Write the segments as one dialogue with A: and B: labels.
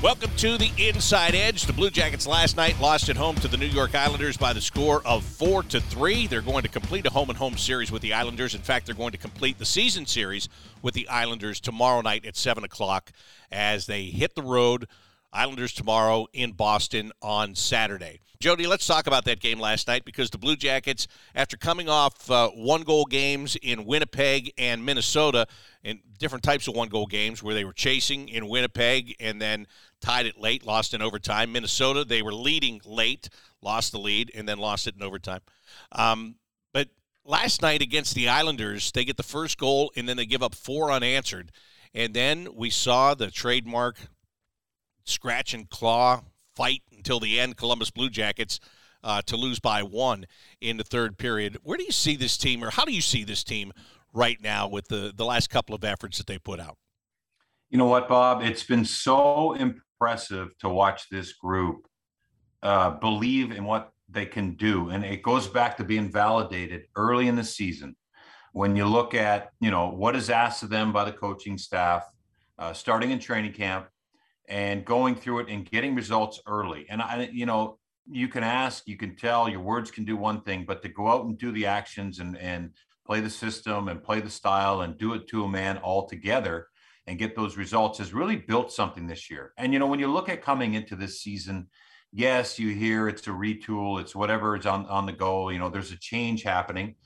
A: Welcome to the Inside Edge. The Blue Jackets last night lost at home to the New York Islanders by the score of four to three. They're going to complete a home and home series with the Islanders. In fact, they're going to complete the season series with the Islanders tomorrow night at seven o'clock as they hit the road. Islanders tomorrow in Boston on Saturday. Jody, let's talk about that game last night because the Blue Jackets, after coming off uh, one goal games in Winnipeg and Minnesota, in different types of one goal games where they were chasing in Winnipeg and then tied it late, lost in overtime. Minnesota, they were leading late, lost the lead, and then lost it in overtime. Um, but last night against the Islanders, they get the first goal and then they give up four unanswered. And then we saw the trademark scratch and claw fight until the end. Columbus Blue Jackets uh, to lose by one in the third period. Where do you see this team, or how do you see this team right now with the the last couple of efforts that they put out?
B: You know what, Bob? It's been so impressive to watch this group uh, believe in what they can do, and it goes back to being validated early in the season. When you look at, you know, what is asked of them by the coaching staff, uh, starting in training camp, and going through it and getting results early. And I, you know, you can ask, you can tell, your words can do one thing, but to go out and do the actions and and play the system and play the style and do it to a man all together and get those results has really built something this year. And you know, when you look at coming into this season, yes, you hear it's a retool, it's whatever is on on the go. You know, there's a change happening,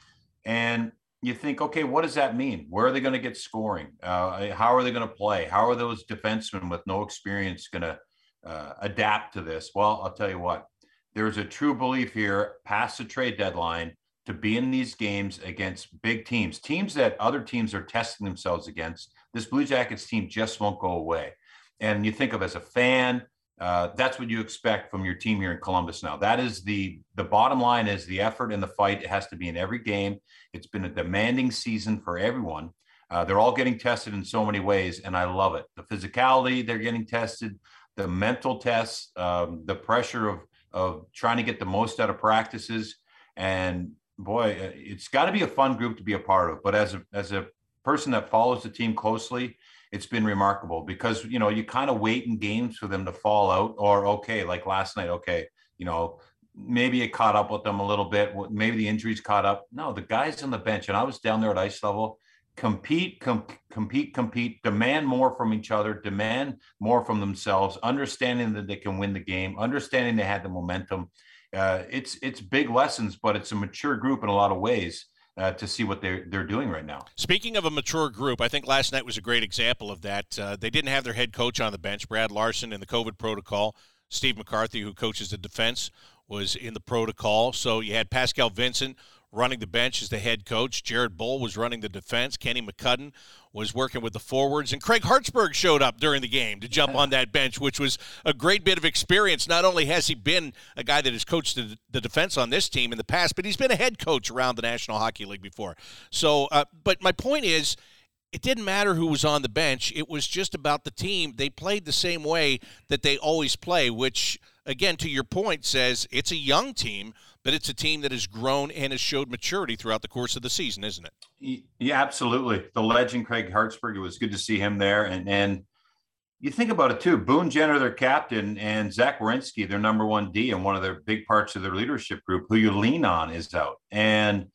B: and you think, okay, what does that mean? Where are they going to get scoring? Uh, how are they going to play? How are those defensemen with no experience going to uh, adapt to this? Well, I'll tell you what, there's a true belief here past the trade deadline to be in these games against big teams, teams that other teams are testing themselves against. This Blue Jackets team just won't go away. And you think of as a fan, uh, that's what you expect from your team here in Columbus now. That is the the bottom line is the effort and the fight. It has to be in every game. It's been a demanding season for everyone. Uh, they're all getting tested in so many ways, and I love it. The physicality they're getting tested, the mental tests, um, the pressure of of trying to get the most out of practices, and boy, uh, it's got to be a fun group to be a part of. But as a as a person that follows the team closely, it's been remarkable because you know you kind of wait in games for them to fall out or okay like last night okay you know maybe it caught up with them a little bit maybe the injuries caught up. No the guys on the bench and i was down there at ice level compete com- compete compete demand more from each other demand more from themselves understanding that they can win the game understanding they had the momentum. Uh, it's it's big lessons but it's a mature group in a lot of ways uh, to see what they're they're doing right now.
A: Speaking of a mature group, I think last night was a great example of that. Uh, they didn't have their head coach on the bench, Brad Larsen, in the COVID protocol. Steve McCarthy, who coaches the defense, was in the protocol. So you had Pascal Vincent running the bench as the head coach. Jared Boll was running the defense. Kenny McCudden was working with the forwards. And Craig Hartsburg showed up during the game to jump on that bench, which was a great bit of experience. Not only has he been a guy that has coached the, the defense on this team in the past, but he's been a head coach around the National Hockey League before. So, uh, but my point is, it didn't matter who was on the bench. It was just about the team. They played the same way that they always play, which, again, to your point, says it's a young team but it's a team that has grown and has showed maturity throughout the course of the season, isn't it?
B: Yeah, absolutely. The legend Craig Hartsburg. It was good to see him there, and and you think about it too. Boone Jenner, their captain, and Zach Werenski, their number one D, and one of their big parts of their leadership group, who you lean on, is out. And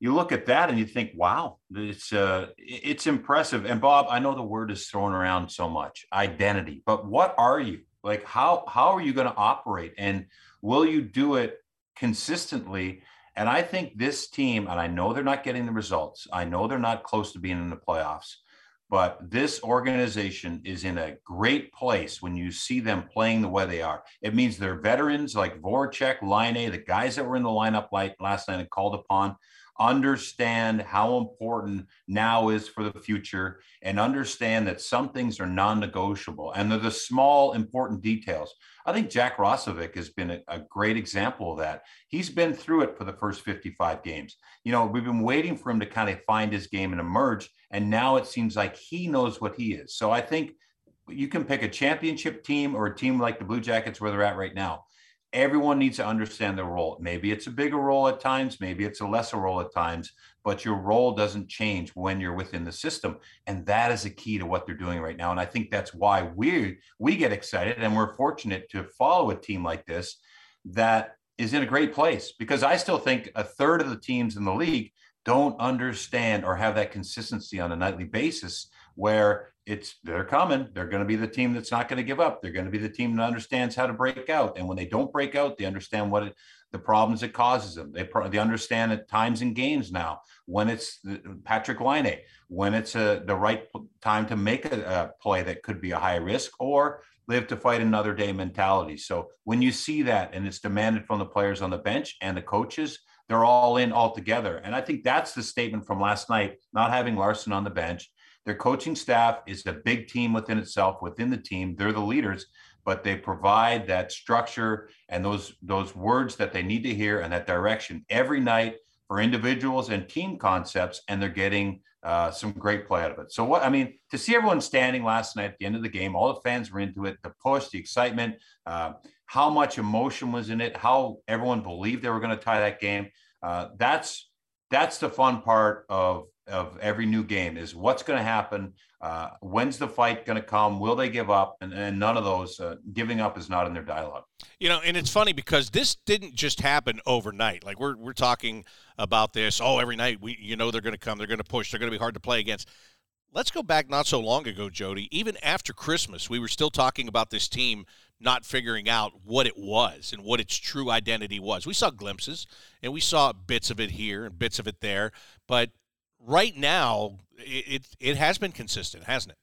B: you look at that and you think, wow, it's uh, it's impressive. And Bob, I know the word is thrown around so much, identity, but what are you? Like, how how are you going to operate, and will you do it consistently. And I think this team, and I know they're not getting the results, I know they're not close to being in the playoffs, but this organization is in a great place when you see them playing the way they are. It means they're veterans like Voracek, Laine, the guys that were in the lineup last night and called upon understand how important now is for the future and understand that some things are non-negotiable and they're the small important details. I think jack roslovic has been a, a, great example of that. He's been through it for the first 55 games. You know we've been waiting for him to kind of find his game and emerge and now it seems like he knows what he is. So i think you can pick a championship team or a team like the blue jackets where they're at right now everyone needs to understand their role. Maybe it's a bigger role at times, maybe it's a lesser role at times, but your role doesn't change when you're within the system. And that is a key to what they're doing right now. And I think that's why we we get excited and we're fortunate to follow a team like this that is in a great place because I still think a third of the teams in the league don't understand or have that consistency on a nightly basis where it's they're coming. They're going to be the team that's not going to give up. They're going to be the team that understands how to break out. And when they don't break out, they understand what it, the problems it causes them. They they understand at times in games now when it's Patrik Laine, when it's a, the right time to make a, a play that could be a high risk or live to fight another day mentality. So when you see that and it's demanded from the players on the bench and the coaches, they're all in all together. And I think that's the statement from last night, not having Larsen on the bench their coaching staff is a big team within itself, within the team. They're the leaders, but they provide that structure and those those words that they need to hear and that direction every night for individuals and team concepts, and they're getting uh, some great play out of it. So what I mean to see everyone standing last night at the end of the game, all the fans were into it, the push, the excitement, uh, how much emotion was in it, how everyone believed they were going to tie that game. Uh, that's that's the fun part of of every new game is what's going to happen uh, when's the fight going to come will they give up and, and none of those uh, giving up is not in their dialogue.
A: You know and it's funny because this didn't just happen overnight. Like we're, we're talking about this oh every night we you know they're going to come they're going to push they're going to be hard to play against. Let's go back not so long ago jody even after christmas we were still talking about this team not figuring out what it was and what its true identity was. We saw glimpses and we saw bits of it here and bits of it there but right now it, it, has been consistent, hasn't it?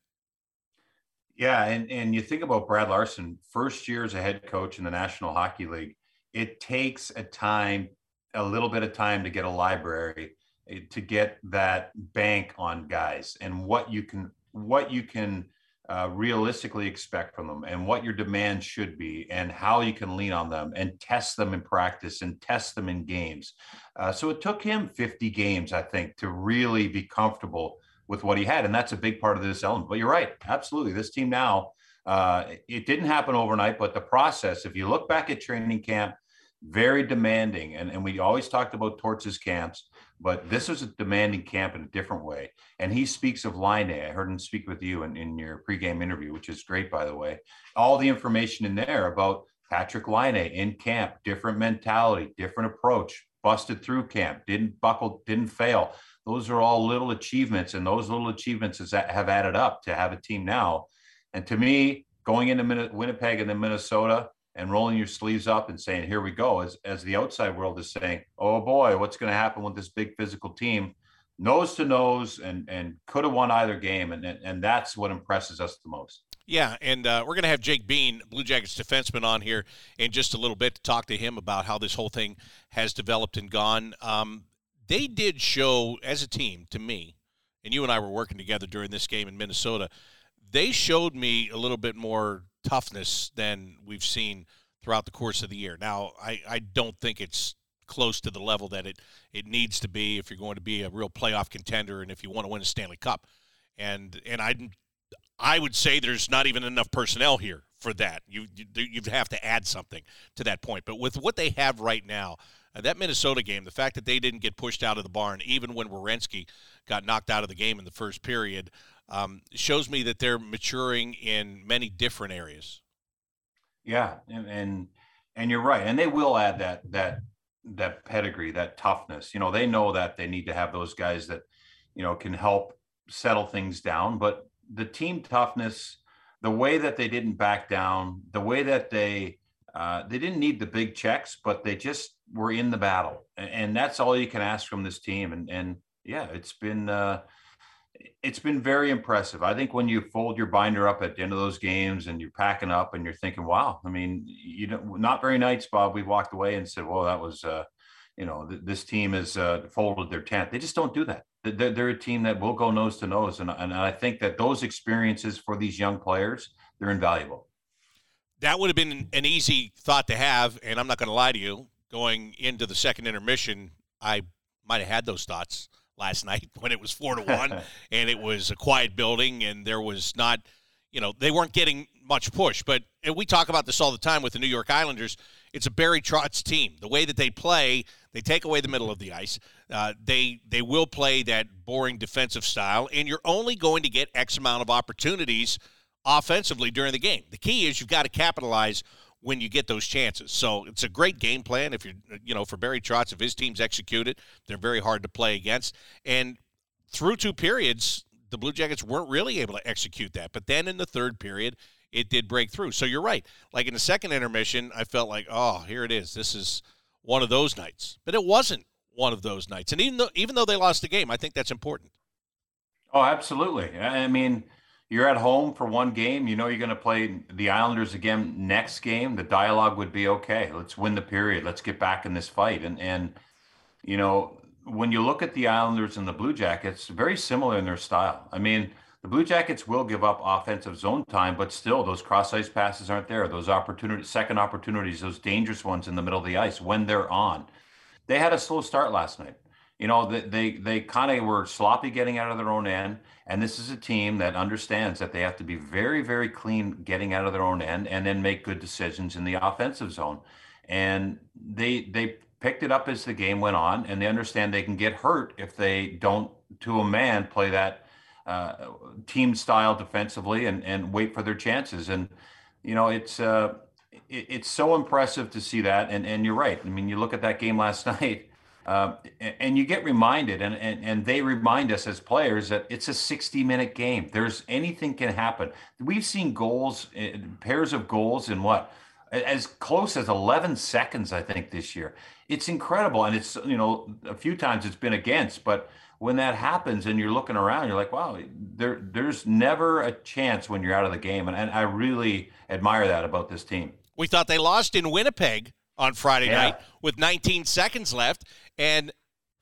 B: Yeah, and and you think about Brad Larsen, first year as a head coach in the National Hockey League, it takes a time, a little bit of time to get a library, eh, to get that bank on guys and what you can what you can uh, realistically expect from them and what your demand should be and how you can lean on them and test them in practice and test them in games. Uh, so it took him 50 games, I think, to really be comfortable with what he had. And that's a big part of this element. But you're right. Absolutely. This team now, uh, it didn't happen overnight, but the process, if you look back at training camp, very demanding. And, and we always talked about Torts' camps, but this was a demanding camp in a different way. And he speaks of Laine. I heard him speak with you in, in your pregame interview, which is great, by the way. All the information in there about Patrik Laine in camp, different mentality, different approach, busted through camp, didn't buckle, didn't fail. Those are all little achievements, and those little achievements have added up to have a team now. And to me, going into Winnipeg and then Minnesota, and rolling your sleeves up and saying, here we go, as, as the outside world is saying, oh boy, what's going to happen with this big physical team? Nose to nose and, and could have won either game. And, and that's what impresses us the most.
A: Yeah, and uh, we're going to have Jake Bean, Blue Jackets defenseman, on here in just a little bit to talk to him about how this whole thing has developed and gone. Um, they did show, as a team, to me, and you and I were working together during this game in Minnesota, they showed me a little bit more toughness than we've seen throughout the course of the year. Now, I, I don't think it's close to the level that it, it needs to be if you're going to be a real playoff contender and if you want to win a Stanley Cup. And and I I would say there's not even enough personnel here for that. You you you have to add something to that point. But with what they have right now, uh, that Minnesota game, the fact that they didn't get pushed out of the barn, even when Werenski got knocked out of the game in the first period, um, shows me that they're maturing in many different areas.
B: Yeah, and, and and you're right, and they will add that that that pedigree, that toughness. You know, they know that they need to have those guys that you know can help settle things down. But the team toughness, the way that they didn't back down, the way that they uh, they didn't need the big checks, but they just were in the battle, and, and that's all you can ask from this team. And and yeah, it's been. Uh, it's been very impressive. I think when you fold your binder up at the end of those games and you're packing up and you're thinking, wow, I mean, you know, not very nice, Bob. We walked away and said, well, that was, uh, you know, th- this team has uh, folded their tent. They just don't do that. They're, they're, a team that will go nose to nose. And, and I think that those experiences for these young players, they're invaluable.
A: That would have been an easy thought to have. And I'm not going to lie to you. Going into the second intermission, I might have had those thoughts last night when it was four to one and it was a quiet building and there was not you know, they weren't getting much push. But we talk about this all the time with the New York Islanders. It's a Barry Trotz team. The way that they play, they take away the middle of the ice. Uh, they they will play that boring defensive style, and you're only going to get X amount of opportunities offensively during the game. The key is you've got to capitalize when you get those chances. So it's a great game plan if you're, you know, for Barry Trotz, if his team's executed, they're very hard to play against. And through two periods, the Blue Jackets weren't really able to execute that. But then in the third period, it did break through. So you're right. Like in the second intermission, I felt like, oh, here it is. This is one of those nights. But it wasn't one of those nights. And even though even though they lost the game, I think that's important.
B: Oh, absolutely. I mean, you're at home for one game. You know you're going to play the Islanders again next game. The dialogue would be okay. Let's win the period. Let's get back in this fight. And and you know when you look at the Islanders and the Blue Jackets, very similar in their style. I mean, the Blue Jackets will give up offensive zone time, but still, those cross ice passes aren't there. Those opportunities, second opportunities, those dangerous ones in the middle of the ice when they're on. They had a slow start last night. You know, they they, they kind of were sloppy getting out of their own end. And this is a team that understands that they have to be very, very clean getting out of their own end and then make good decisions in the offensive zone. And they they picked it up as the game went on, and they understand they can get hurt if they don't, to a man, play that uh, team style defensively and and wait for their chances. And you know, it's uh, it, it's so impressive to see that. And and you're right. I mean, you look at that game last night. Uh, and you get reminded, and, and and they remind us as players that it's a 60 minute game. There's anything can happen. We've seen goals, eh, pairs of goals in what as close as 11 seconds, I think, this year. It's incredible. And it's, you know, a few times it's been against, but when that happens and you're looking around, you're like, wow, there, there's never a chance when you're out of the game. And, and I really admire that about this team.
A: We thought they lost in Winnipeg on Friday yeah. night with 19 seconds left. And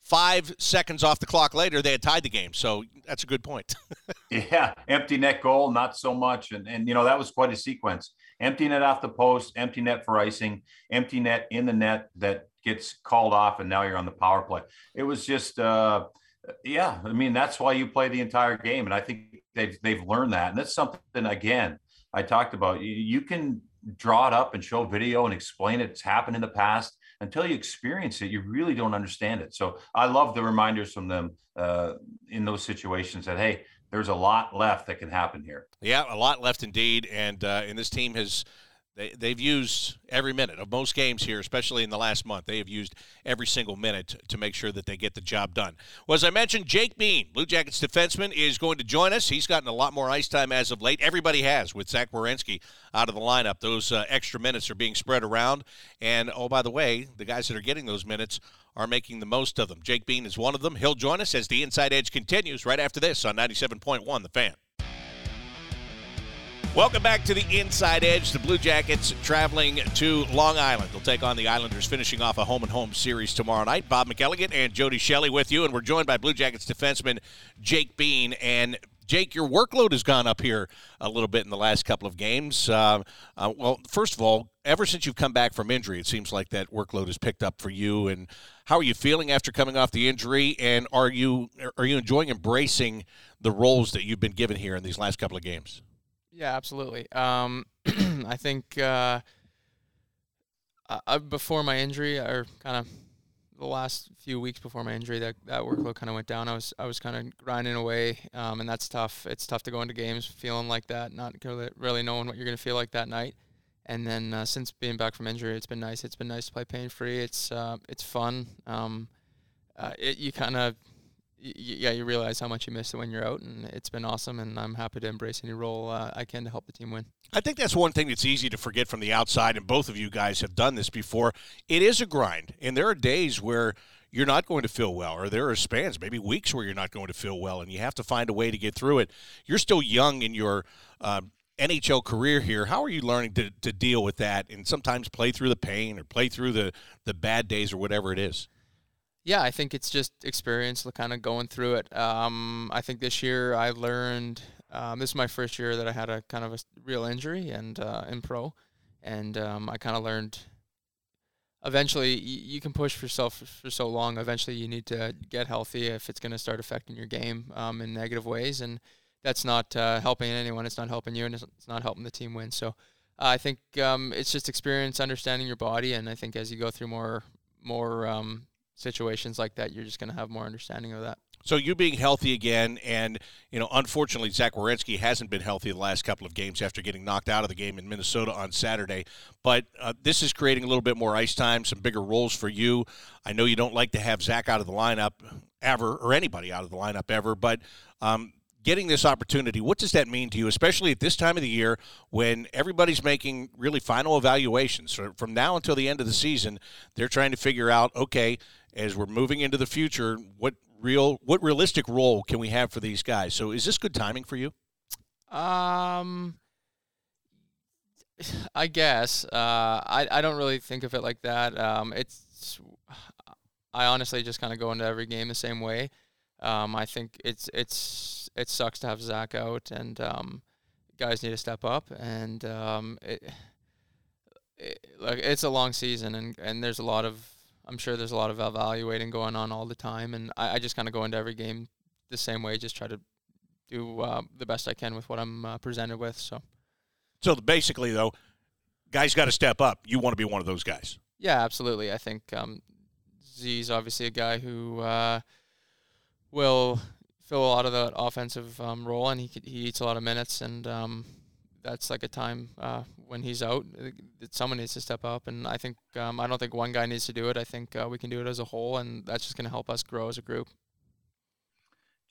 A: five seconds off the clock later, they had tied the game. So that's a good point.
B: yeah, empty net goal, not so much, and and you know that was quite a sequence. Empty net off the post, empty net for icing, empty net in the net that gets called off, and now you're on the power play. It was just, uh, yeah. I mean, that's why you play the entire game, and I think they've they've learned that, and that's something again I talked about. You, you can draw it up and show video and explain it. It's happened in the past until you experience it, you really don't understand it. So I love the reminders from them uh, in those situations that hey, there's a lot left that can happen here.
A: Yeah, a lot left indeed, and uh, and this team has they, they've used every minute of most games here, especially in the last month. They have used every single minute to make sure that they get the job done. Well, as I mentioned, Jake Bean, Blue Jackets defenseman, is going to join us. He's gotten a lot more ice time as of late. Everybody has with Zach Werenski out of the lineup. Those uh, extra minutes are being spread around. And, oh, by the way, the guys that are getting those minutes are making the most of them. Jake Bean is one of them. He'll join us as the Inside Edge continues right after this on 97.1 The Fan. Welcome back to the Inside Edge. The Blue Jackets traveling to Long Island. They'll take on the Islanders, finishing off a home and home series tomorrow night. Bob McElligott and Jody Shelley with you, and we're joined by Blue Jackets defenseman Jake Bean. And Jake, your workload has gone up here a little bit in the last couple of games. Uh, uh, well, first of all, ever since you've come back from injury, it seems like that workload has picked up for you. And how are you feeling after coming off the injury? And are you are you enjoying embracing the roles that you've been given here in these last couple of games?
C: Yeah, absolutely. Um, I think uh, uh, before my injury, or kind of the last few weeks before my injury, that that workload kind of went down. I was I was kind of grinding away, um, and that's tough. It's tough to go into games feeling like that, not really, really knowing what you're going to feel like that night. And then uh, since being back from injury, it's been nice. It's been nice to play pain free. It's uh, it's fun. Um, uh, it, you kind of yeah, you realize how much you miss it when you're out, and it's been awesome. And I'm happy to embrace any role uh, I can to help the team win.
A: I think that's one thing that's easy to forget from the outside, and both of you guys have done this before. It is a grind, and there are days where you're not going to feel well, or there are spans, maybe weeks where you're not going to feel well, and you have to find a way to get through it. You're still young in your um, NHL career here. How are you learning to, to deal with that, and sometimes play through the pain or play through the the bad days or whatever it is?
C: Yeah, I think it's just experience, kind of going through it. Um, I think this year I learned. Um, this is my first year that I had a kind of a real injury and uh, in pro, and um, I kind of learned. Eventually, y- you can push yourself for so long. Eventually, you need to get healthy if it's going to start affecting your game um, in negative ways. And that's not uh, helping anyone. It's not helping you, and it's, it's not helping the team win. So uh, I think um, it's just experience, understanding your body, and I think as you go through more more um, situations like that, you're just going to have more understanding of that.
A: So you being healthy again, and you know, unfortunately, Zach Werenski hasn't been healthy the last couple of games after getting knocked out of the game in Minnesota on Saturday. But uh, this is creating a little bit more ice time, some bigger roles for you. I know you don't like to have Zach out of the lineup ever, or anybody out of the lineup ever, but um, getting this opportunity, what does that mean to you, especially at this time of the year when everybody's making really final evaluations? So from now until the end of the season, they're trying to figure out, okay, as we're moving into the future, what real, what realistic role can we have for these guys? So is this good timing for you?
C: Um, I guess. Uh, I I don't really think of it like that. Um, it's I honestly just kind of go into every game the same way. Um, I think it's it's it sucks to have Zach out, and um, guys need to step up. And um, it, it, like it's a long season, and, and there's a lot of I'm sure there's a lot of evaluating going on all the time, and I, I just kind of go into every game the same way, just try to do uh, the best I can with what I'm uh, presented with. So,
A: so basically, though, guys got to step up. You want to be one of those guys.
C: Yeah, absolutely. I think um, Z's obviously a guy who. Uh, will fill a lot of the offensive um, role, and he he eats a lot of minutes, and um, that's like a time uh, when he's out uh, that someone needs to step up. And I think um, I don't think one guy needs to do it. I think uh, we can do it as a whole, and that's just going to help us grow as a group.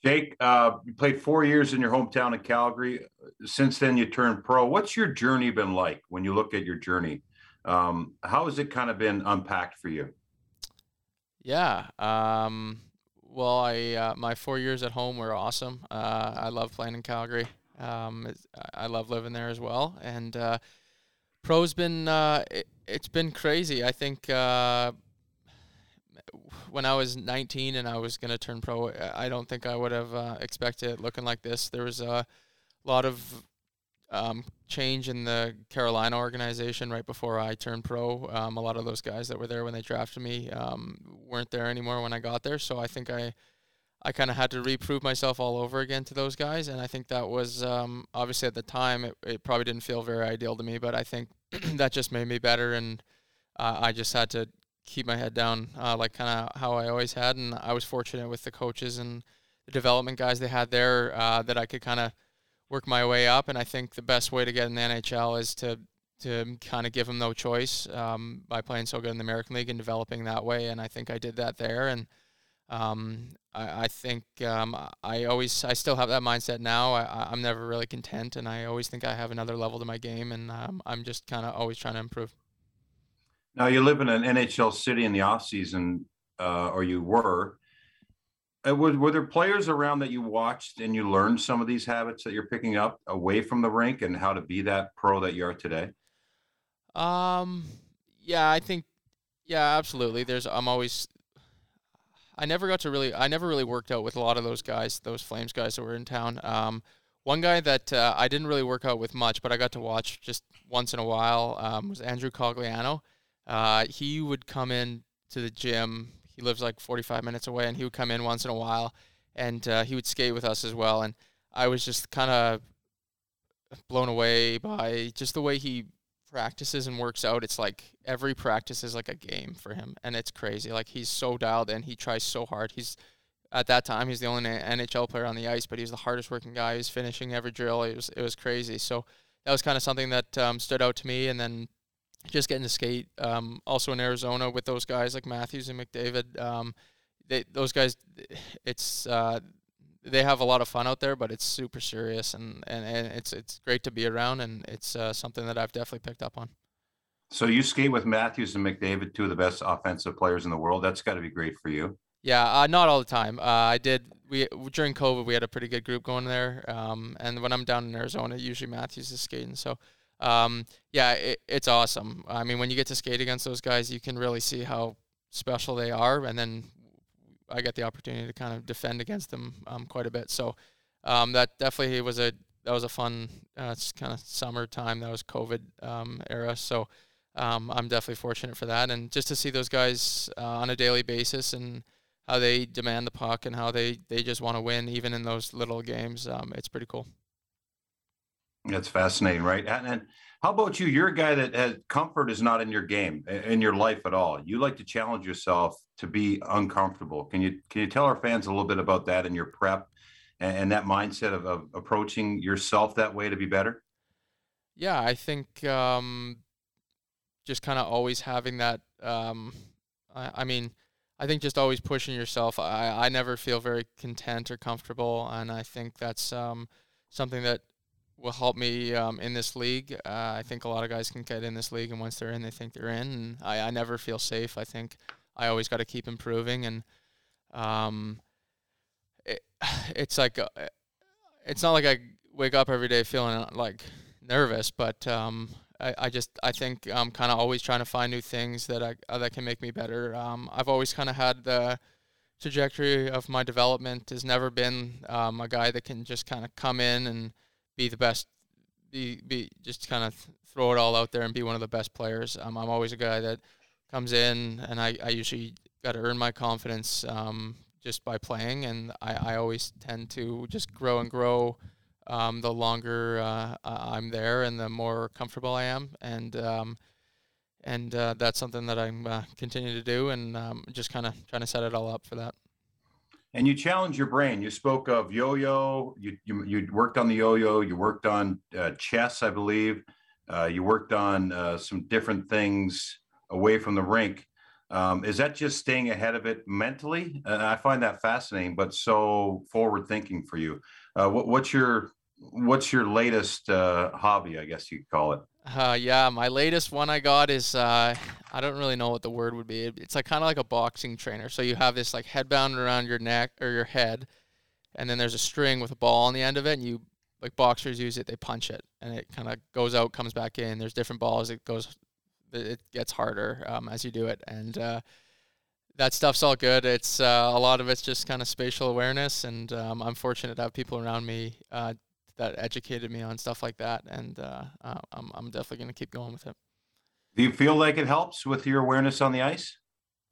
B: Jake, uh, you played four years in your hometown of Calgary. Since then, you turned pro. What's your journey been like when you look at your journey? Um, how has it kind of been unpacked for you?
C: Yeah. Um, well, I uh, my four years at home were awesome. Uh, I love playing in Calgary. Um, I love living there as well. And uh, pro's been uh, it, has been crazy. I think uh, when I was 19 and I was gonna turn pro, I don't think I would have uh, expected it looking like this. There was a lot of um, change in the Carolina organization right before I turned pro. Um, a lot of those guys that were there when they drafted me um, weren't there anymore when I got there. So I think I, I kind of had to reprove myself all over again to those guys. And I think that was um, obviously at the time it, it probably didn't feel very ideal to me, but I think that just made me better. And uh, I just had to keep my head down, uh, like kind of how I always had. And I was fortunate with the coaches and the development guys they had there uh, that I could kind of work my way up. And I think the best way to get in the NHL is to to kind of give them no choice um, by playing so good in the American League and developing that way. And I think I did that there. And um, I, I, think um, I always I still have that mindset now. I, I'm never really content, and I always think I have another level to my game, and um, I'm just kind of always trying to improve.
B: Now you live in an NHL city in the off season, uh, or you were. Uh, were, were there players around that you watched and you learned some of these habits that you're picking up away from the rink and how to be that pro that you are today?
C: Um, yeah, I think, yeah, absolutely. There's, I'm always, I never got to really, I never really worked out with a lot of those guys, those Flames guys that were in town. Um, one guy that uh, I didn't really work out with much, but I got to watch just once in a while um, was Andrew Cogliano. Uh, he would come in to the gym he lives like 45 minutes away, and he would come in once in a while, and uh, he would skate with us as well. And I was just kind of blown away by just the way he practices and works out. It's like every practice is like a game for him, and it's crazy. Like he's so dialed in. He tries so hard. He's at that time he's the only NHL player on the ice, but he's the hardest working guy. He's finishing every drill. It was it was crazy. So that was kind of something that um, stood out to me. And then just getting to skate. Um, also in Arizona with those guys like Matthews and McDavid. Um, they those guys, it's uh, they have a lot of fun out there, but it's super serious and, and, and it's it's great to be around and it's uh, something that I've definitely picked up on.
B: So you skate with Matthews and McDavid, two of the best offensive players in the world. That's got to be great for you.
C: Yeah, uh, not all the time. Uh, I did. We during COVID, we had a pretty good group going there. Um, and when I'm down in Arizona, usually Matthews is skating. So um, yeah, it, it's awesome. I mean, when you get to skate against those guys, you can really see how special they are, and then I get the opportunity to kind of defend against them um, quite a bit. So um, that definitely was a that was a fun uh, kind of summertime. That was COVID um, era, so um, I'm definitely fortunate for that. And just to see those guys uh, on a daily basis and how they demand the puck and how they they just want to win even in those little games. Um, it's pretty cool.
B: That's fascinating, right? And, and how about you? You're a guy that has comfort is not in your game in your life at all. You like to challenge yourself to be uncomfortable. Can you can you tell our fans a little bit about that in your prep and, and that mindset of, of, approaching yourself that way to be better?
C: Yeah, I think um, just kind of always having that. Um, I, I mean, I think just always pushing yourself. I, I never feel very content or comfortable, and I think that's um, something that will help me um, in this league. Uh, I think a lot of guys can get in this league, and once they're in, they think they're in. And I, I never feel safe. I think I always got to keep improving, and um, it, it's like uh, it's not like I wake up every day feeling uh, like nervous, but um, I, I just I think I'm kind of always trying to find new things that I uh, that can make me better. Um, I've always kind of had the trajectory of my development has never been um, a guy that can just kind of come in and be the best, be be just kind of throw it all out there and be one of the best players. Um, I'm always a guy that comes in and I, I usually got to earn my confidence um, just by playing, and I, I always tend to just grow and grow. Um, the longer uh, I'm there and the more comfortable I am, and um, and uh, that's something that I'm uh, continuing to do, and um, just kind of trying to set it all up for that
B: and you challenge your brain. You spoke of yo-yo. You you, you worked on the yo-yo. You worked on uh, chess, I believe. Uh, you worked on uh, some different things away from the rink. Um, is that just staying ahead of it mentally? And I find that fascinating, but so forward thinking for you. Uh, what, what's your what's your latest uh, hobby? I guess you could call it.
C: Uh, yeah, my latest one I got is uh, I don't really know what the word would be. It's like kind of like a boxing trainer. So you have this like headband around your neck or your head, and then there's a string with a ball on the end of it, and you like boxers use it. They punch it, and it kind of goes out, comes back in. There's different balls. It goes, it gets harder um, as you do it, and uh, that stuff's all good. It's uh, a lot of it's just kind of spatial awareness, and um, I'm fortunate to have people around me uh, that educated me on stuff like that, and uh, uh, I'm I'm definitely going to keep going with it.
B: Do you feel like it helps with your awareness on the ice?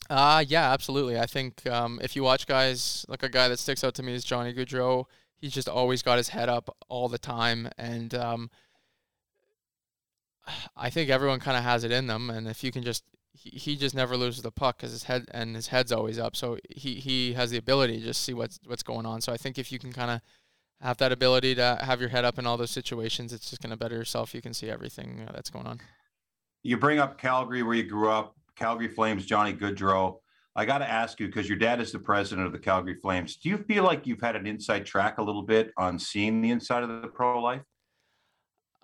C: Uh yeah, absolutely. I think um, if you watch guys like a guy that sticks out to me is Johnny Gaudreau. He's just always got his head up all the time, and um, I think everyone kind of has it in them. And if you can just he, he just never loses the puck because his head and his head's always up. So he, he has the ability to just see what's what's going on. So I think if you can kind of have that ability to have your head up in all those situations, it's just going to better yourself. You can see everything uh, that's going on.
B: You bring up Calgary, where you grew up, Calgary Flames, Johnny Gaudreau. I got to ask you because your dad is the president of the Calgary Flames. Do you feel like you've had an inside track a little bit on seeing the inside of the pro life?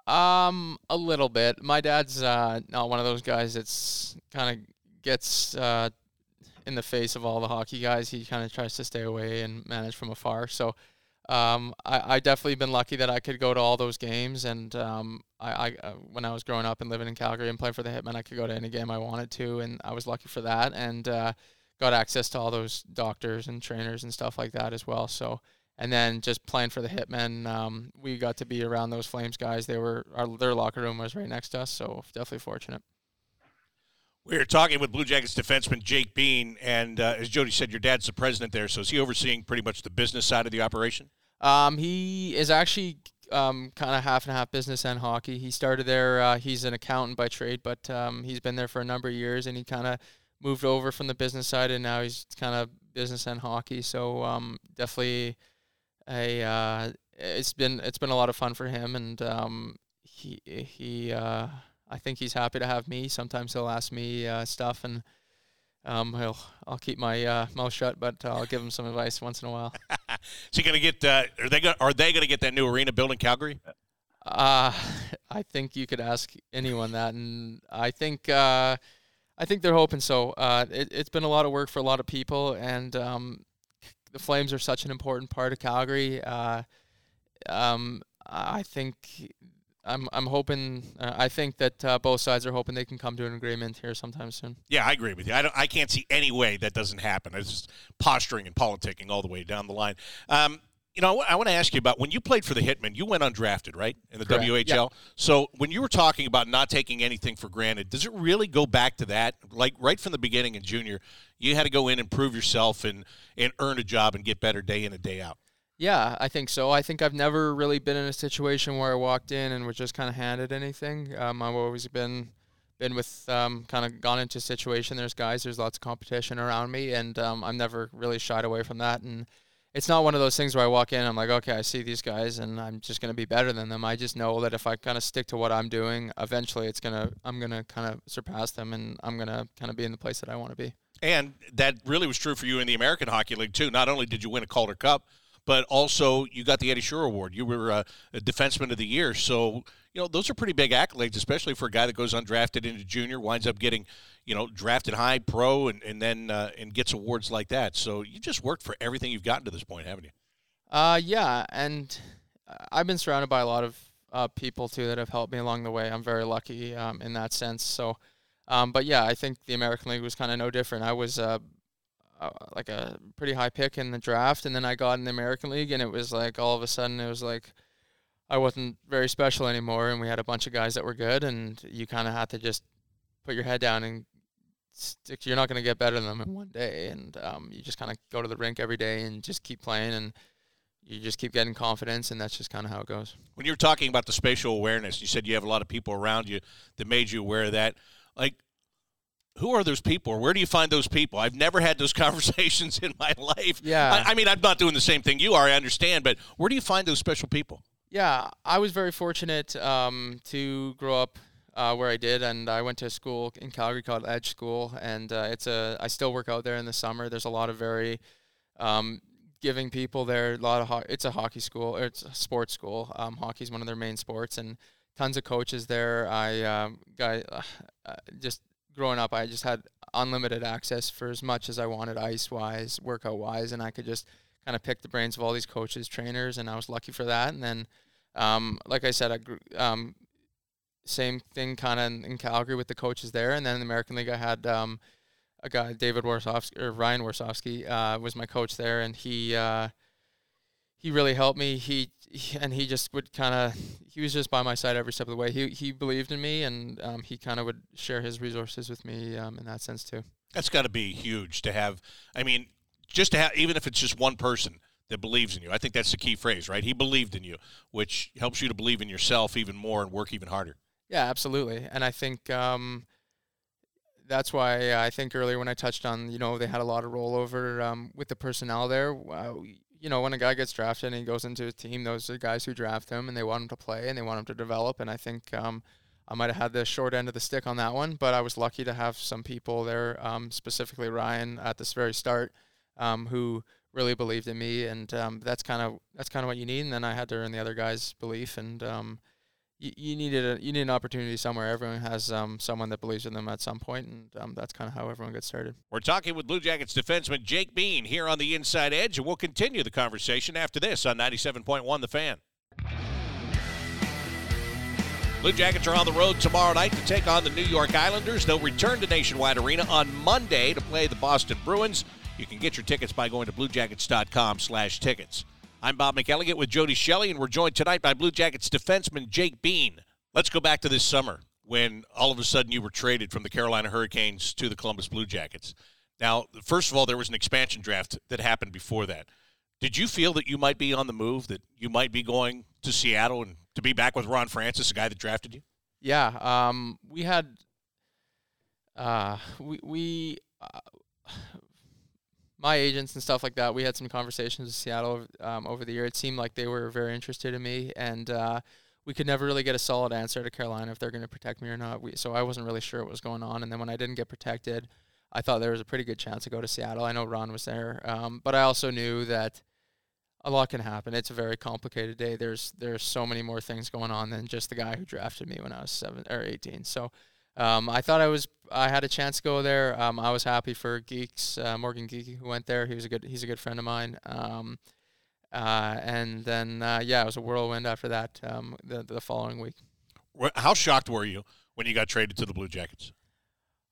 C: Um, a little bit. My dad's uh, not one of those guys that's kind of gets uh, in the face of all the hockey guys. He kind of tries to stay away and manage from afar. So um, I, I definitely been lucky that I could go to all those games, and um, I, I uh, when I was growing up and living in Calgary and playing for the Hitmen, I could go to any game I wanted to, and I was lucky for that, and uh, got access to all those doctors and trainers and stuff like that as well. So, and then just playing for the Hitmen, um, we got to be around those Flames guys. They were our their locker room was right next to us, so definitely fortunate.
A: We are talking with Blue Jackets defenseman Jake Bean, and uh, as Jody said, your dad's the president there, so is he overseeing pretty much the business side of the operation?
C: Um, he is actually um, kind of half and half business and hockey. He started there. Uh, he's an accountant by trade, but um, he's been there for a number of years, and he kind of moved over from the business side, and now he's kind of business and hockey. So um, definitely a uh, it's been it's been a lot of fun for him, and um, he he uh, I think he's happy to have me. Sometimes he'll ask me uh, stuff and um, I'll I'll keep my uh, mouth shut, but I'll give him some advice once in a while.
A: Is he going to get? Uh, are they? Gonna, are they going to get that new arena built in Calgary?
C: Uh, I think you could ask anyone that, and I think uh, I think they're hoping so. Uh, it, has been a lot of work for a lot of people, and um, the Flames are such an important part of Calgary. Uh, um, I think I'm I'm hoping. Uh, I think that uh, both sides are hoping they can come to an agreement here sometime soon.
A: Yeah, I agree with you. I don't. I can't see any way that doesn't happen. It's just posturing and politicking all the way down the line. Um, you know, I want to ask you about when you played for the Hitmen. You went undrafted, right, in the
C: Correct.
A: WHL.
C: Yeah.
A: So when you were talking about not taking anything for granted, does it really go back to that? Like right from the beginning in junior, you had to go in and prove yourself and and earn a job and get better day in and day out.
C: Yeah, I think so. I think I've never really been in a situation where I walked in and was just kind of handed anything. Um, I've always been been with um, kind of gone into a situation. There's guys, there's lots of competition around me, and um, I'm never really shied away from that. And it's not one of those things where I walk in, and I'm like, okay, I see these guys, and I'm just gonna be better than them. I just know that if I kind of stick to what I'm doing, eventually it's gonna I'm gonna kind of surpass them, and I'm gonna kind of be in the place that I want to be.
A: And that really was true for you in the American Hockey League too. Not only did you win a Calder Cup, but also you got the Eddie Shore Award. You were uh, a defenseman of the year. So you know those are pretty big accolades, especially for a guy that goes undrafted into junior, winds up getting you know drafted high, pro, and and then uh, and gets awards like that. So you just worked for everything you've gotten to this point, haven't you?
C: Uh, yeah, and I've been surrounded by a lot of uh, people too that have helped me along the way. I'm very lucky um, in that sense. So, um, but yeah, I think the American League was kind of no different. I was uh, like a pretty high pick in the draft, and then I got in the American League, and it was like all of a sudden it was like I wasn't very special anymore, and we had a bunch of guys that were good, and you kind of had to just put your head down and stick. You're not going to get better than them in one day, and um, you just kind of go to the rink every day and just keep playing and you just keep getting confidence, and that's just kind of how it goes.
A: When you were talking about the spatial awareness, you said you have a lot of people around you that made you aware of that. Like, who are those people, or where do you find those people? I've never had those conversations in my life.
C: Yeah.
A: I, I mean, I'm not doing the same thing you are. I understand, but where do you find those special people?
C: Yeah, I was very fortunate um, to grow up uh, where I did, and I went to a school in Calgary called Edge School, and uh, it's a. I still work out there in the summer. There's a lot of very um, giving people there. A lot of ho- it's a hockey school, or it's a sports school. Um, hockey's one of their main sports, and tons of coaches there. I um, got uh, just growing up. I just had unlimited access for as much as I wanted, ice wise, workout wise, and I could just kind of pick the brains of all these coaches, trainers, and I was lucky for that. And then, um, like I said, I um, same thing kind of in, in, Calgary with the coaches there. And then in the American League, I had um, a guy, David Warsofsky, or Ryan Warsofsky, uh, was my coach there, and he uh, he really helped me. He and he just would kind of he was just by my side every step of the way. He he believed in me, and um, he kind of would share his resources with me um, in that sense too.
A: That's got to be huge to have. I mean, just to have, even if it's just one person that believes in you. I think that's the key phrase, right? He believed in you, which helps you to believe in yourself even more and work even harder.
C: Yeah, absolutely. And I think um, that's why I think earlier when I touched on, you know, they had a lot of rollover um, with the personnel there. Uh, you know, when a guy gets drafted and he goes into a team, those are guys who draft him and they want him to play and they want him to develop. And I think um, I might have had the short end of the stick on that one, but I was lucky to have some people there, um, specifically Ryan at this very start, um, who really believed in me, and um, that's kind of that's kind of what you need. And then I had to earn the other guys' belief, and um, you, you needed a you need an opportunity somewhere. Everyone has um, someone that believes in them at some point, and um, that's kind of how everyone gets started.
A: We're talking with Blue Jackets defenseman Jake Bean here on the Inside Edge, and we'll continue the conversation after this on 97.1 The Fan. Blue Jackets are on the road tomorrow night to take on the New York Islanders. They'll return to Nationwide Arena on Monday to play the Boston Bruins. You can get your tickets by going to bluejackets.com slash tickets. I'm Bob McElligott with Jody Shelley, and we're joined tonight by Blue Jackets defenseman Jake Bean. Let's go back to this summer when all of a sudden you were traded from the Carolina Hurricanes to the Columbus Blue Jackets. Now, first of all, there was an expansion draft that happened before that. Did you feel that you might be on the move, that you might be going to Seattle and to be back with Ron Francis, the guy that drafted you?
C: Yeah, um, we had uh, we we uh, my agents and stuff like that. We had some conversations with Seattle um, over the year. It seemed like they were very interested in me, and uh, we could never really get a solid answer to Carolina if they're going to protect me or not. We, so I wasn't really sure what was going on. And then when I didn't get protected, I thought there was a pretty good chance to go to Seattle. I know Ron was there, um, but I also knew that a lot can happen. It's a very complicated day. There's there's so many more things going on than just the guy who drafted me when I was seven or eighteen. So um, I thought I was I had a chance to go there. Um, I was happy for Geeks uh, Morgan Geekie who went there. He was a good he's a good friend of mine. Um, uh, and then uh, yeah, it was a whirlwind after that. Um, the the following week.
A: How shocked were you when you got traded to the Blue Jackets?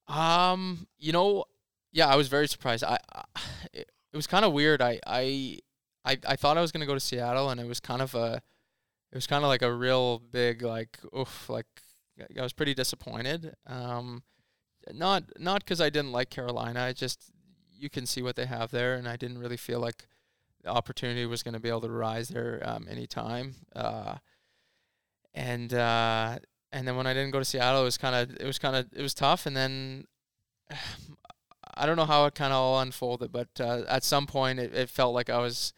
C: Um, you know, yeah, I was very surprised. I, I it, it was kind of weird. I I I, I thought I was gonna go to Seattle, and it was kind of a, it was kind of like a real big like oof like I was pretty disappointed. Um, not not because I didn't like Carolina. I just you can see what they have there, and I didn't really feel like the opportunity was going to be able to rise there um, anytime. Uh, and uh, and then when I didn't go to Seattle, it was kind of it was kind of it was tough. And then I don't know how it kind of all unfolded, but uh, at some point it, it felt like I was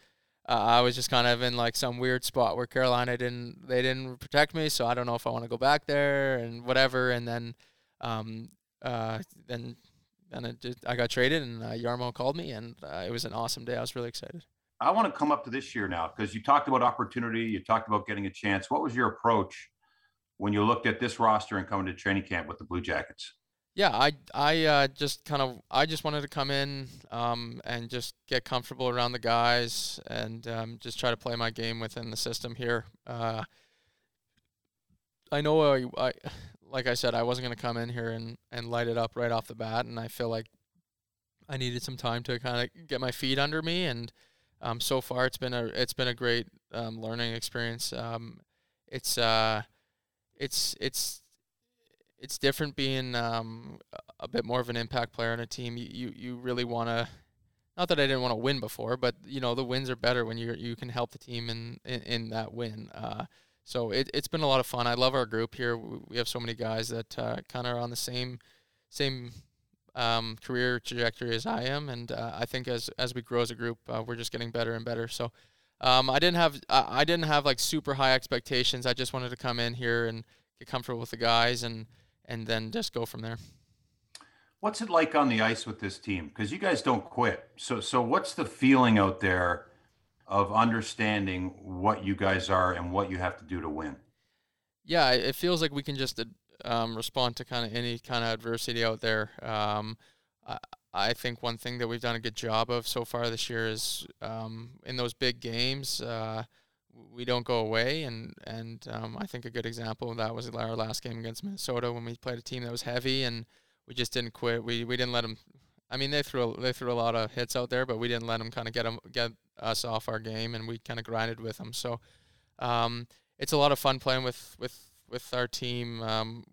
C: uh, I was just kind of in like some weird spot where Carolina didn't they didn't protect me, so I don't know if I want to go back there and whatever. And then um, uh, then then just, I got traded, and uh, Jarmo called me, and uh, it was an awesome day. I was really excited.
B: I want to come up to this year now because you talked about opportunity, you talked about getting a chance. What was your approach when you looked at this roster and coming to training camp with the Blue Jackets?
C: Yeah, I I uh, just kind of I just wanted to come in um, and just get comfortable around the guys and um, just try to play my game within the system here. Uh, I know I, I like I said I wasn't going to come in here and, and light it up right off the bat, and I feel like I needed some time to kind of get my feet under me. And um, so far, it's been a it's been a great um, learning experience. Um, it's uh, it's it's it's different being um, a bit more of an impact player on a team. You you, you really want to. Not that I didn't want to win before, but you know the wins are better when you you can help the team in in, in that win. Uh, so it it's been a lot of fun. I love our group here. We have so many guys that uh, kind of are on the same same um, career trajectory as I am, and uh, I think as as we grow as a group, uh, we're just getting better and better. So um, I didn't have I didn't have like super high expectations. I just wanted to come in here and get comfortable with the guys and and then just go from there.
B: What's it like on the ice with this team? Because you guys don't quit. So, so what's the feeling out there of understanding what you guys are and what you have to do to win?
C: Yeah, it feels like we can just um, respond to kind of any kind of adversity out there. Um, I, I think one thing that we've done a good job of so far this year is um, in those big games. Uh, we don't go away. And and um, I think a good example of that was our last game against Minnesota when we played a team that was heavy and we just didn't quit. We we didn't let them. I mean, they threw they threw a lot of hits out there, but we didn't let them kind of get them get us off our game, and we kind of grinded with them. So um, it's a lot of fun playing with with with our team. Um,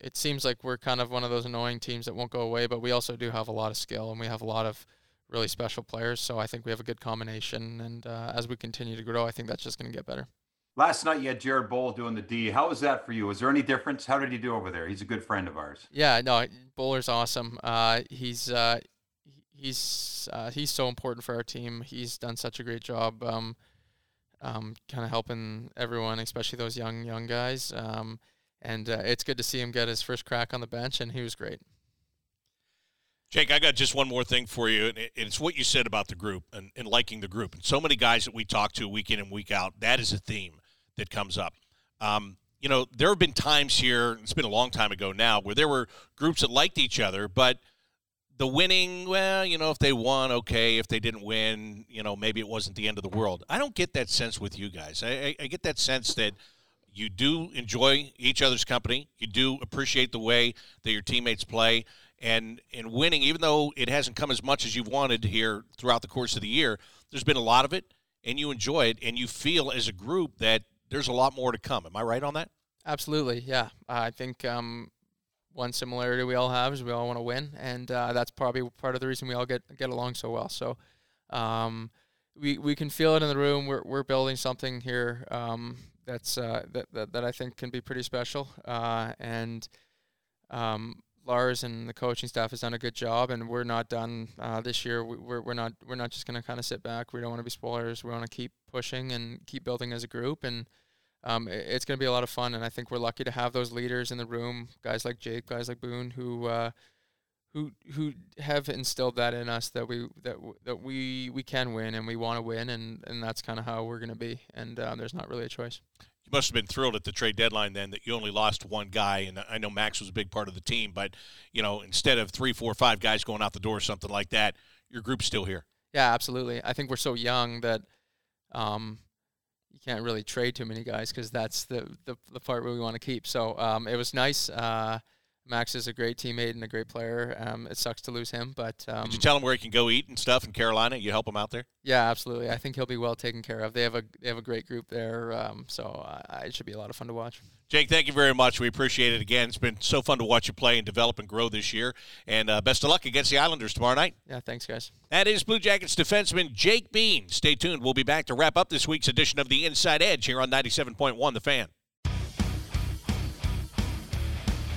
C: it seems like we're kind of one of those annoying teams that won't go away, but we also do have a lot of skill, and we have a lot of really special players. So I think we have a good combination. And uh, as we continue to grow, I think that's just going to get better.
B: Last night you had Jared Boll doing the D. How was that for you? Was there any difference? How did he do over there? He's a good friend of ours.
C: Yeah, no, Bowler's awesome. Uh, he's uh, he's uh, he's so important for our team. He's done such a great job, um, um, kind of helping everyone, especially those young young guys. Um, and uh, it's good to see him get his first crack on the bench, and he was great.
A: Jake, I got just one more thing for you, and it's what you said about the group and, and, liking the group. And so many guys that we talk to week in and week out, that is a theme that comes up. Um, you know, there have been times here, it's been a long time ago now, where there were groups that liked each other, but the winning, well, you know, if they won, okay. If they didn't win, you know, maybe it wasn't the end of the world. I don't get that sense with you guys. I, I, I get that sense that you do enjoy each other's company, you do appreciate the way that your teammates play and and winning, even though it hasn't come as much as you've wanted here throughout the course of the year, there's been a lot of it, and you enjoy it, and you feel as a group that there's a lot more to come. Am I right on that?
C: Absolutely, yeah. I think um, one similarity we all have is we all want to win, and uh, that's probably part of the reason we all get get along so well. So. Um, we, we can feel it in the room. We're, we're building something here um, that's uh, that, that, that I think can be pretty special. Uh, and um, Lars and the coaching staff has done a good job, and we're not done uh, this year. We, are we're not we're not just going to kind of sit back. We don't want to be spoilers. We want to keep pushing and keep building as a group, and um, it, it's going to be a lot of fun. And I think we're lucky to have those leaders in the room, guys like Jake, guys like Boone, who uh, who who have instilled that in us that we that that we we can win and we want to win, and and that's kind of how we're going to be. And uh, there's not really a choice
A: you must have been thrilled at the trade deadline then that you only lost one guy. And I know Max was a big part of the team, but you know instead of three, four, five guys going out the door, or something like that, your group's still here.
C: Yeah, absolutely. I think we're so young that um, you can't really trade too many guys because that's the, the, the part we want to keep. So um, it was nice. Uh, Max is a great teammate and a great player. Um, it sucks to lose him, but um,
A: did you tell him where he can go eat and stuff in Carolina? You help him out there?
C: Yeah, absolutely. I think he'll be well taken care of. They have a they have a great group there, um, so uh, it should be a lot of fun to watch.
A: Jake, thank you very much. We appreciate it again. It's been so fun to watch you play and develop and grow this year. And uh, best of luck against the Islanders tomorrow night.
C: Yeah, thanks, guys.
A: That is Blue Jackets defenseman Jake Bean. Stay tuned. We'll be back to wrap up this week's edition of the Inside Edge here on 97.1 The Fan.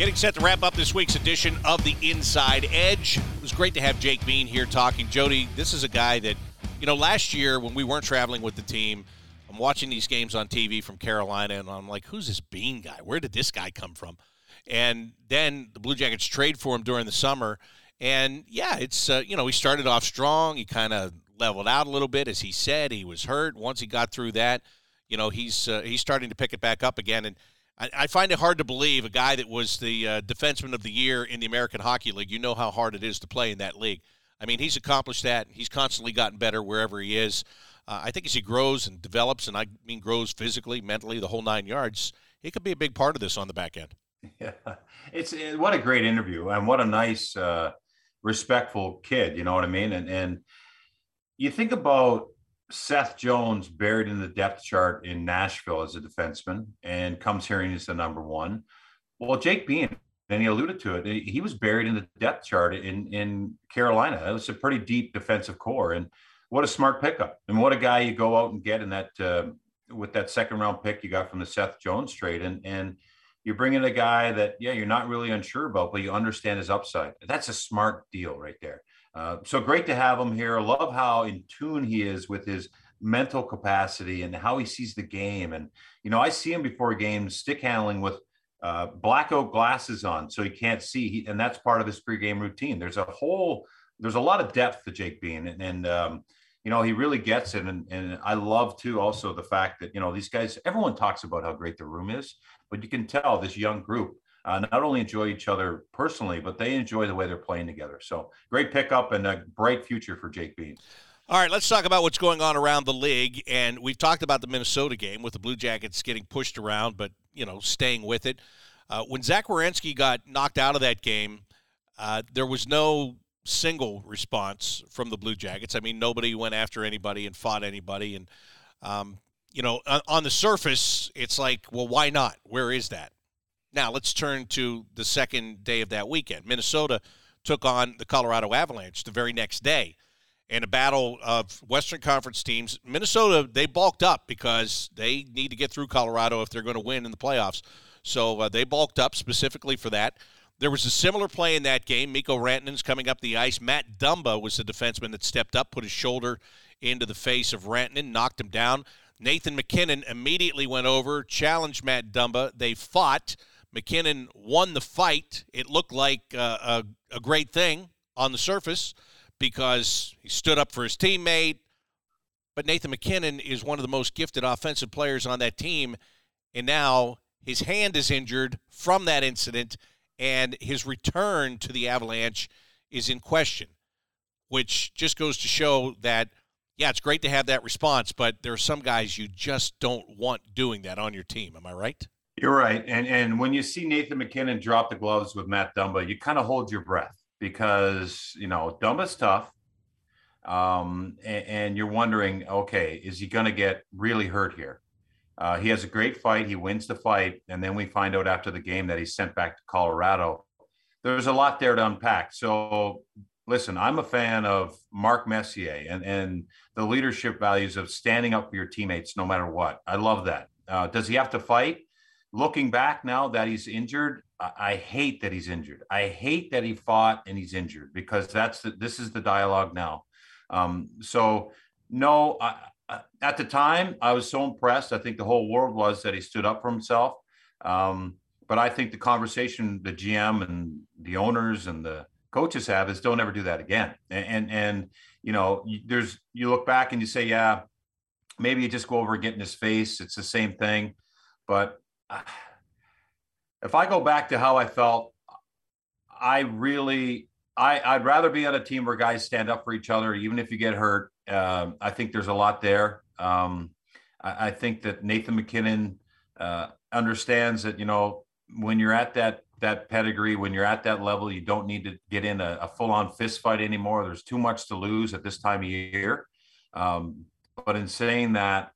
A: Getting set to wrap up this week's edition of the Inside Edge. It was great to have Jake Bean here talking. Jody, this is a guy that, you know, last year when we weren't traveling with the team, I'm watching these games on TV from Carolina, and I'm like, who's this Bean guy? Where did this guy come from? And then the Blue Jackets trade for him during the summer. And yeah, it's, uh, you know, he started off strong. He kind of leveled out a little bit. As he said, he was hurt. Once he got through that, you know, he's, uh, he's starting to pick it back up again. And I, I find it hard to believe a guy that was the uh, defenseman of the year in the American Hockey League, you know how hard it is to play in that league. I mean, he's accomplished that. He's constantly gotten better wherever he is. Uh, I think as he grows and develops, and I mean grows physically, mentally, the whole nine yards, he could be a big part of this on the back end.
B: Yeah, it's what a great interview, and what a nice, uh, respectful kid. You know what I mean? And and you think about Seth Jones buried in the depth chart in Nashville as a defenseman, and comes here and he's the number one. Well, Jake Bean, and he alluded to it, he was buried in the depth chart in in Carolina. It was a pretty deep defensive core, and what a smart pickup, and what a guy you go out and get in that uh, with that second round pick you got from the Seth Jones trade, and and you bring in a guy that yeah you're not really unsure about, but you understand his upside. That's a smart deal right there. Uh, so great to have him here. Love how in tune he is with his mental capacity and how he sees the game. And you know, I see him before games stick handling with uh, oak glasses on, so he can't see. He, and that's part of his pregame routine. There's a whole, there's a lot of depth to Jake Bean, and, and um, you know, he really gets it. And, and I love too also the fact that, you know, these guys, everyone talks about how great the room is, but you can tell this young group uh, not only enjoy each other personally, but they enjoy the way they're playing together. So great pickup and a bright future for Jake Bean.
A: All right, let's talk about what's going on around the league. And we've talked about the Minnesota game with the Blue Jackets getting pushed around, but, you know, staying with it. Uh, when Zach Werenski got knocked out of that game, uh, there was no single response from the Blue Jackets. I mean, nobody went after anybody and fought anybody. And, um, you know, on, on the surface, it's like, well, why not? Where is that? Now, let's turn to the second day of that weekend. Minnesota took on the Colorado Avalanche the very next day in a battle of Western Conference teams. Minnesota, they bulked up because they need to get through Colorado if they're going to win in the playoffs. So uh, they bulked up specifically for that. There was a similar play in that game. Mikko Rantanen's coming up the ice. Matt Dumba was the defenseman that stepped up, put his shoulder into the face of Rantanen, knocked him down. Nathan MacKinnon immediately went over, challenged Matt Dumba. They fought. MacKinnon won the fight. It looked like uh, a, a great thing on the surface because he stood up for his teammate. But Nathan MacKinnon is one of the most gifted offensive players on that team. And now his hand is injured from that incident and his return to the Avalanche is in question, which just goes to show that, yeah, it's great to have that response, but there are some guys you just don't want doing that on your team. Am I right?
B: You're right. And and when you see Nathan MacKinnon drop the gloves with Matt Dumba, you kind of hold your breath because, you know, Dumba's tough. Um, and, and you're wondering, okay, is he going to get really hurt here? Uh, he has a great fight. He wins the fight. And then we find out after the game that he's sent back to Colorado. There's a lot there to unpack. So, listen, I'm a fan of Mark Messier and, and the leadership values of standing up for your teammates no matter what. I love that. Uh, does he have to fight? Looking back now that he's injured, I, I hate that he's injured. I hate that he fought and he's injured because that's the, this is the dialogue now. Um, so, no, I, uh, at the time, I was so impressed. I think the whole world was that he stood up for himself. Um, but I think the conversation the GM and the owners and the coaches have is don't ever do that again. And and, and you know, there's you look back and you say, yeah, maybe you just go over and get in his face. It's the same thing. But if I go back to how I felt, I really I, I'd rather be on a team where guys stand up for each other, even if you get hurt. Um, I think there's a lot there. Um, I, I, think that Nathan MacKinnon uh, understands that you know when you're at that that pedigree. When you're at that level, you don't need to get in a, a full on fist fight anymore. There's too much to lose at this time of year. Um, but in saying that,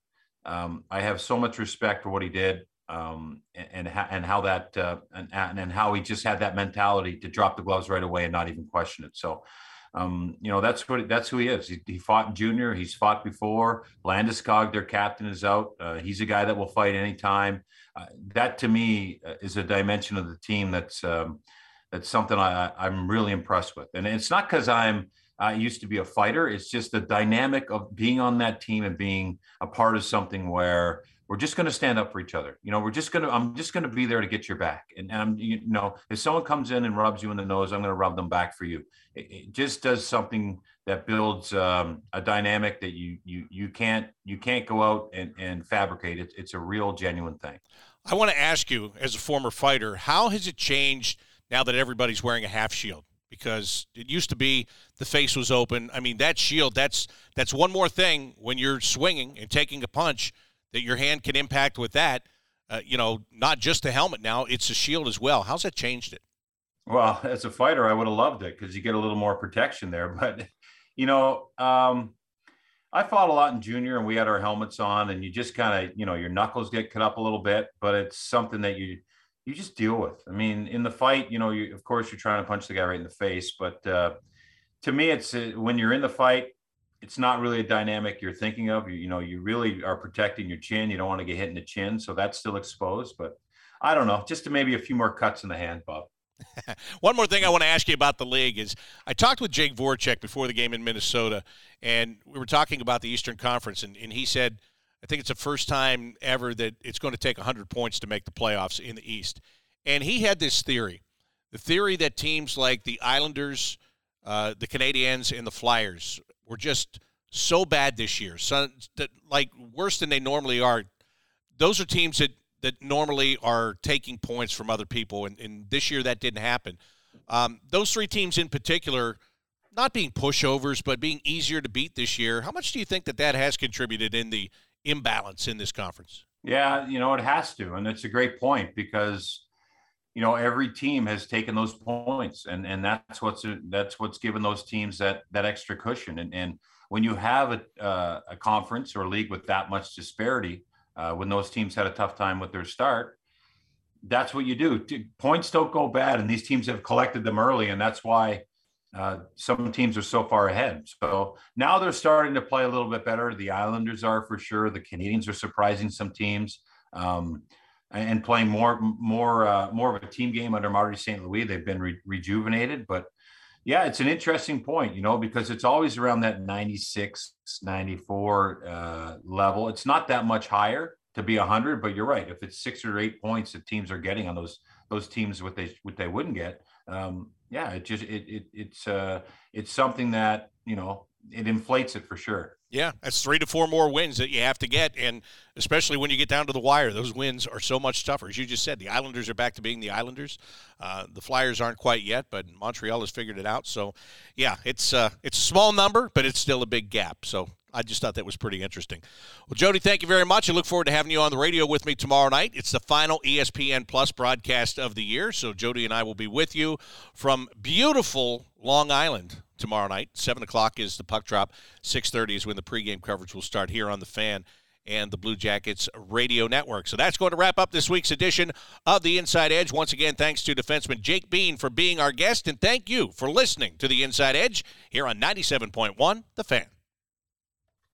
B: um, I have so much respect for what he did um, and and, ha- and, how that uh, and, and how he just had that mentality to drop the gloves right away and not even question it. So, um, you know, that's what that's who he is. He, he, fought in junior. He's fought before. Landeskog, their captain, is out. Uh, he's a guy that will fight anytime. Uh, that to me uh, is a dimension of the team that's um, that's something I, I'm really impressed with. And it's not because I'm I used to be a fighter. It's just the dynamic of being on that team and being a part of something where we're just going to stand up for each other. You know, we're just going to, I'm just going to be there to get your back. And, and I'm, you know, if someone comes in and rubs you in the nose, I'm going to rub them back for you. It, it just does something that builds um, a dynamic that you, you, you can't, you can't go out and, and fabricate. It's, it's a real genuine thing.
A: I want to ask you as a former fighter, how has it changed now that everybody's wearing a half shield? Because it used to be the face was open. I mean, that shield, that's, that's one more thing when you're swinging and taking a punch that your hand can impact with that. Uh, you know, not just the helmet now, it's a shield as well. How's that changed it?
B: Well, as a fighter, I would have loved it because you get a little more protection there. But, you know, um, I fought a lot in junior and we had our helmets on and you just kind of, you know, your knuckles get cut up a little bit, but it's something that you, you just deal with. I mean, in the fight, you know, you, of course you're trying to punch the guy right in the face, but uh, to me, it's uh, when you're in the fight, it's not really a dynamic you're thinking of. You, you know, you really are protecting your chin. You don't want to get hit in the chin, so that's still exposed. But I don't know, just maybe a few more cuts in the hand, Bob.
A: One more thing I want to ask you about the league is I talked with Jake Voracek before the game in Minnesota, and we were talking about the Eastern Conference, and, and he said, I think it's the first time ever that it's going to take 100 points to make the playoffs in the East. And he had this theory the theory that teams like the Islanders, uh, the Canadiens, and the Flyers were just so bad this year, so that, like worse than they normally are. Those are teams that that normally are taking points from other people, and, and this year that didn't happen. Um, those three teams in particular, not being pushovers, but being easier to beat this year. How much do you think that that has contributed in the imbalance in this conference?
B: Yeah, you know it has to, and it's a great point because you know every team has taken those points and and that's what's that's what's given those teams that that extra cushion and and when you have a uh, a conference or a league with that much disparity uh, when those teams had a tough time with their start that's what you do points don't go bad and these teams have collected them early and that's why uh, some teams are so far ahead. So now they're starting to play a little bit better. The Islanders are for sure. The canadiens are surprising some teams. Um, and playing more more uh, more of a team game under Marty St. Louis. They've been re- rejuvenated, but yeah, it's an interesting point, you know, because it's always around that 96, 94 uh, level. It's not that much higher to be 100, but you're right. If it's six or eight points that teams are getting on those those teams, what they what they wouldn't get, um, yeah, it just it, it it's uh it's something that you know it inflates it for sure.
A: Yeah, that's three to four more wins that you have to get, and especially when you get down to the wire, those wins are so much tougher. As you just said, the Islanders are back to being the Islanders. Uh, the Flyers aren't quite yet, but Montreal has figured it out. So, yeah, it's uh, it's a small number, but it's still a big gap. So I just thought that was pretty interesting. Well, Jody, thank you very much. I look forward to having you on the radio with me tomorrow night. It's the final ESPN Plus broadcast of the year, so Jody and I will be with you from beautiful Long Island tomorrow night. Seven o'clock is the puck drop. Six thirty is when the pregame coverage will start here on the Fan and the Blue Jackets radio network. So that's going to wrap up this week's edition of the Inside Edge. Once again, thanks to defenseman Jake Bean for being our guest, and thank you for listening to the Inside Edge here on 97.1 The Fan.